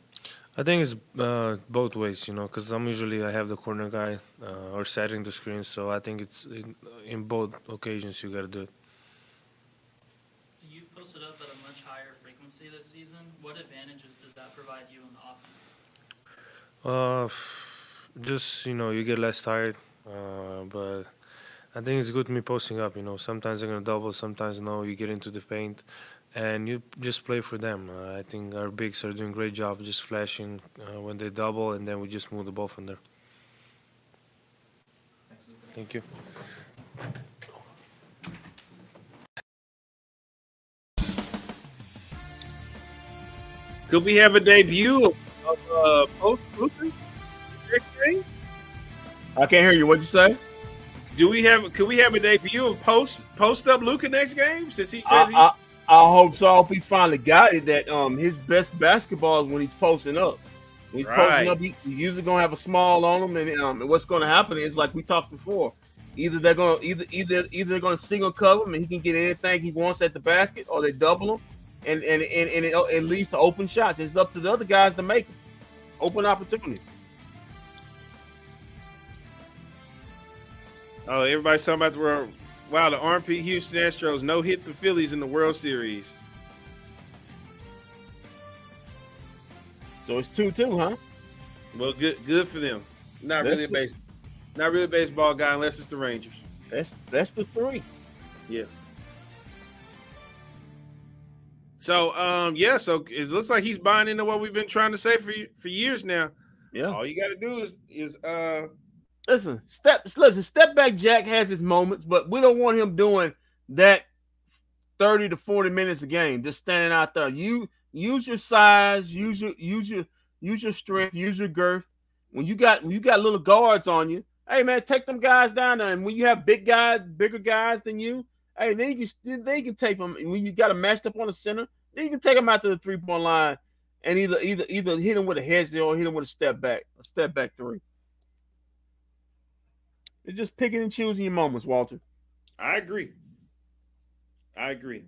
I think it's uh, both ways, you know, because I'm usually I have the corner guy uh, or setting the screen, so I think it's in, in both occasions you gotta do it. You posted up at a much higher frequency this season. What advantages does that provide you in the offense? Uh, just you know, you get less tired, uh, but I think it's good me posting up. You know, sometimes they're gonna double, sometimes no. You get into the paint, and you just play for them. Uh, I think our bigs are doing great job, just flashing uh, when they double, and then we just move the ball from there. Thank you. Could we have a debut of, uh, post game? I can't hear you. What'd you say? Do we have? Can we have a debut of post post up Luka next game? Since he I, says he, I, I hope so. I hope he's finally got it. That um his best basketball is when he's posting up. When he's Right. posting up, he, he's usually gonna have a small on him, and um and what's gonna happen is like we talked before. Either they're gonna either either either they're gonna single cover him and he can get anything he wants at the basket, or they double him, and and and, and it, it leads to open shots. It's up to the other guys to make them. open opportunities. oh, everybody's talking about the world. Wow, the RP Houston Astros no hit the Phillies in the World Series. So it's two two, huh? Well, good good for them. Not That's really a base, not really a baseball guy unless it's the Rangers. That's that's the three. Yeah. So um yeah, so it looks like he's buying into what we've been trying to say for for years now. Yeah. All you got to do is is uh Listen, step listen, step back Jack has his moments, but we don't want him doing that 30 to 40 minutes a game, just standing out there. You use your size, use your use your use your strength, use your girth. When you got when you got little guards on you, hey man, take them guys down there. And when you have big guys, bigger guys than you, hey, then you can they can take them. When you got them matched up on the center, then you can take him out to the three point line and either either either hit him with a head or hit him with a step back, a step back three. It's just picking and choosing your moments, Walter. I agree. I agree.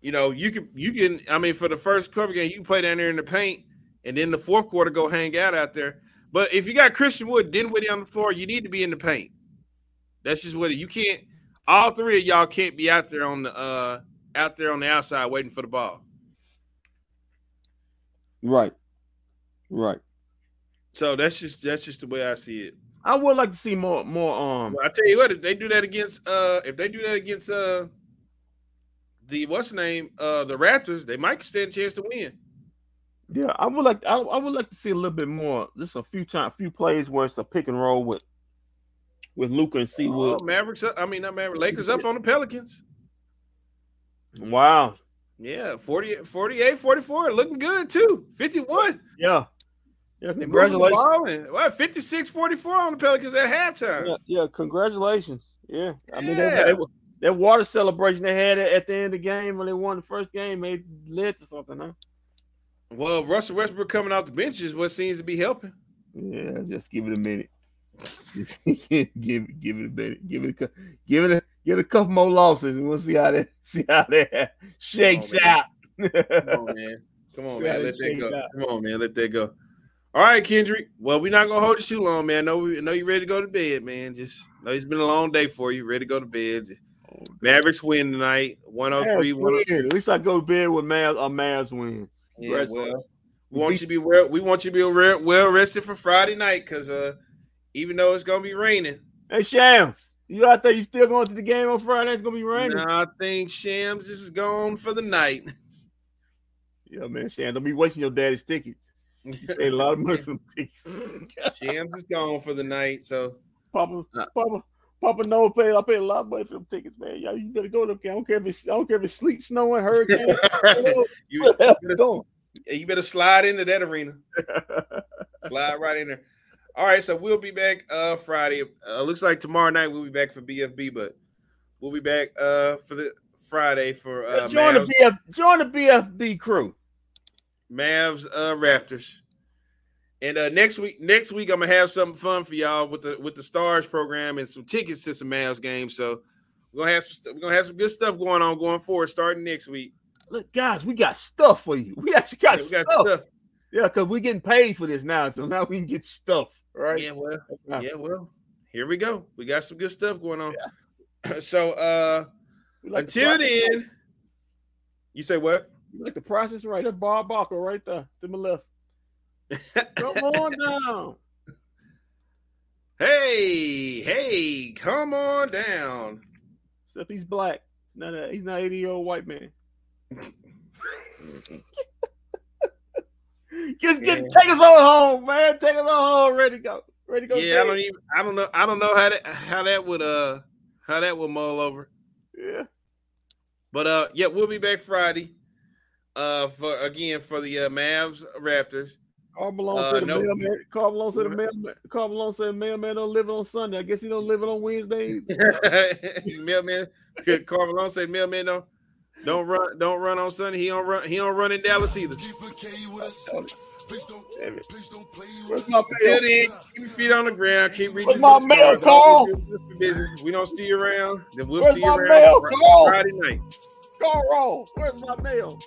You know, you can you can I mean for the first couple game you can play down there in the paint and then the fourth quarter go hang out out there. But if you got Christian Wood, Dinwiddie on the floor, you need to be in the paint. That's just what it, you can't. All three of y'all can't be out there on the uh out there on the outside waiting for the ball. Right. Right. So that's just that's just the way I see it. I would like to see more more um Well, I tell you what, if they do that against uh if they do that against uh the what's the name uh the Raptors, they might stand a chance to win. yeah, I would like I, I would like to see a little bit more just a few time few plays where it's a pick and roll with with Luka and Seawood. Oh, Mavericks, up, I mean not Mavericks, Lakers up on the Pelicans. Wow. Yeah, 48, 48 44, looking good too. 51. Yeah. Yeah, They moving the congratulations. Well, 56 44 on the Pelicans at halftime. Yeah, yeah, congratulations. Yeah. I mean Yeah. that, water celebration they had at the end of the game when they won the first game may led to something, huh? Well, Russell Westbrook coming off the bench is what seems to be helping. Yeah, just give it a minute. give it, give it a minute. Give it, a, give it, a, give it a couple more losses, and we'll see how that see how that shakes man. out. Come on, man. Come on, See man. Let that go. out. Come on, man. Let that go. All right, Kendrick. Well, we're not gonna hold you too long, man. I know, we, I know you're ready to go to bed, man. Just know it's been a long day for you. Ready to go to bed. Mavericks win tonight. 103. Mavs win. At least I go to bed with Mavs a Mavs win. Yeah, well, we want you to be well. We want you to be well, rested for Friday night, because uh, even though it's gonna be raining, Hey Shams, you out there? You still going to the game on Friday? It's gonna be raining. I think Shams is gone for the night. Yeah, man, Shams, don't be wasting your daddy's tickets. You paid a lot of money for tickets. Shams is gone for the night, so Papa, Papa, Papa, no pay. I paid a lot of money for them tickets, man. Y'all, you better go to the. I don't care if it's, I don't care if it's sleet, snowing, hurricane. you, What the hell you better, you better slide into that arena. slide right in there. All right, so we'll be back uh Friday. Uh, looks like tomorrow night we'll be back for BFB, but we'll be back uh for the Friday for uh join the BF, join the BFB crew. Mavs uh Raptors. And uh next week, next week I'm gonna have something fun for y'all with the with the Stars program and some tickets to some Mavs games. So we're gonna have some we're gonna have some good stuff going on going forward starting next week. Look, guys, we got stuff for you. We actually got, Yeah, we got stuff. stuff. Yeah, because we're getting paid for this now, so now we can get stuff. Right? Yeah, well, Yeah. yeah, well, here we go. We got some good stuff going on. so uh like until process. then, you say what? You like the process right? That's Bob Barker right there to my left. Come on down. Hey, hey, come on down. Except he's black. No, a, he's not 80 year old white man. Just get take us on home, man. Take us on home. Ready to go. Ready to go. Yeah, I don't even I don't know I don't know how that how that would uh how that would mull over. Yeah. But uh yeah, we'll be back Friday. Uh for again for the uh, Mavs Raptors. Karl Malone Uh, said the no- mailman. Karl Malone said the mailman. Karl Malone said the mailman don't live it on Sunday. I guess he don't live it on Wednesday. mailman Karl Malone said mailman don't don't run don't run on Sunday. He don't run he don't run in Dallas either. Where's my mail? keep your feet on the ground. Keep reaching Where's my mail. Karl? Business. We don't see you around. Then we'll Where's see you around mail, Fri- Karl? Friday night. Karl, where's my mail?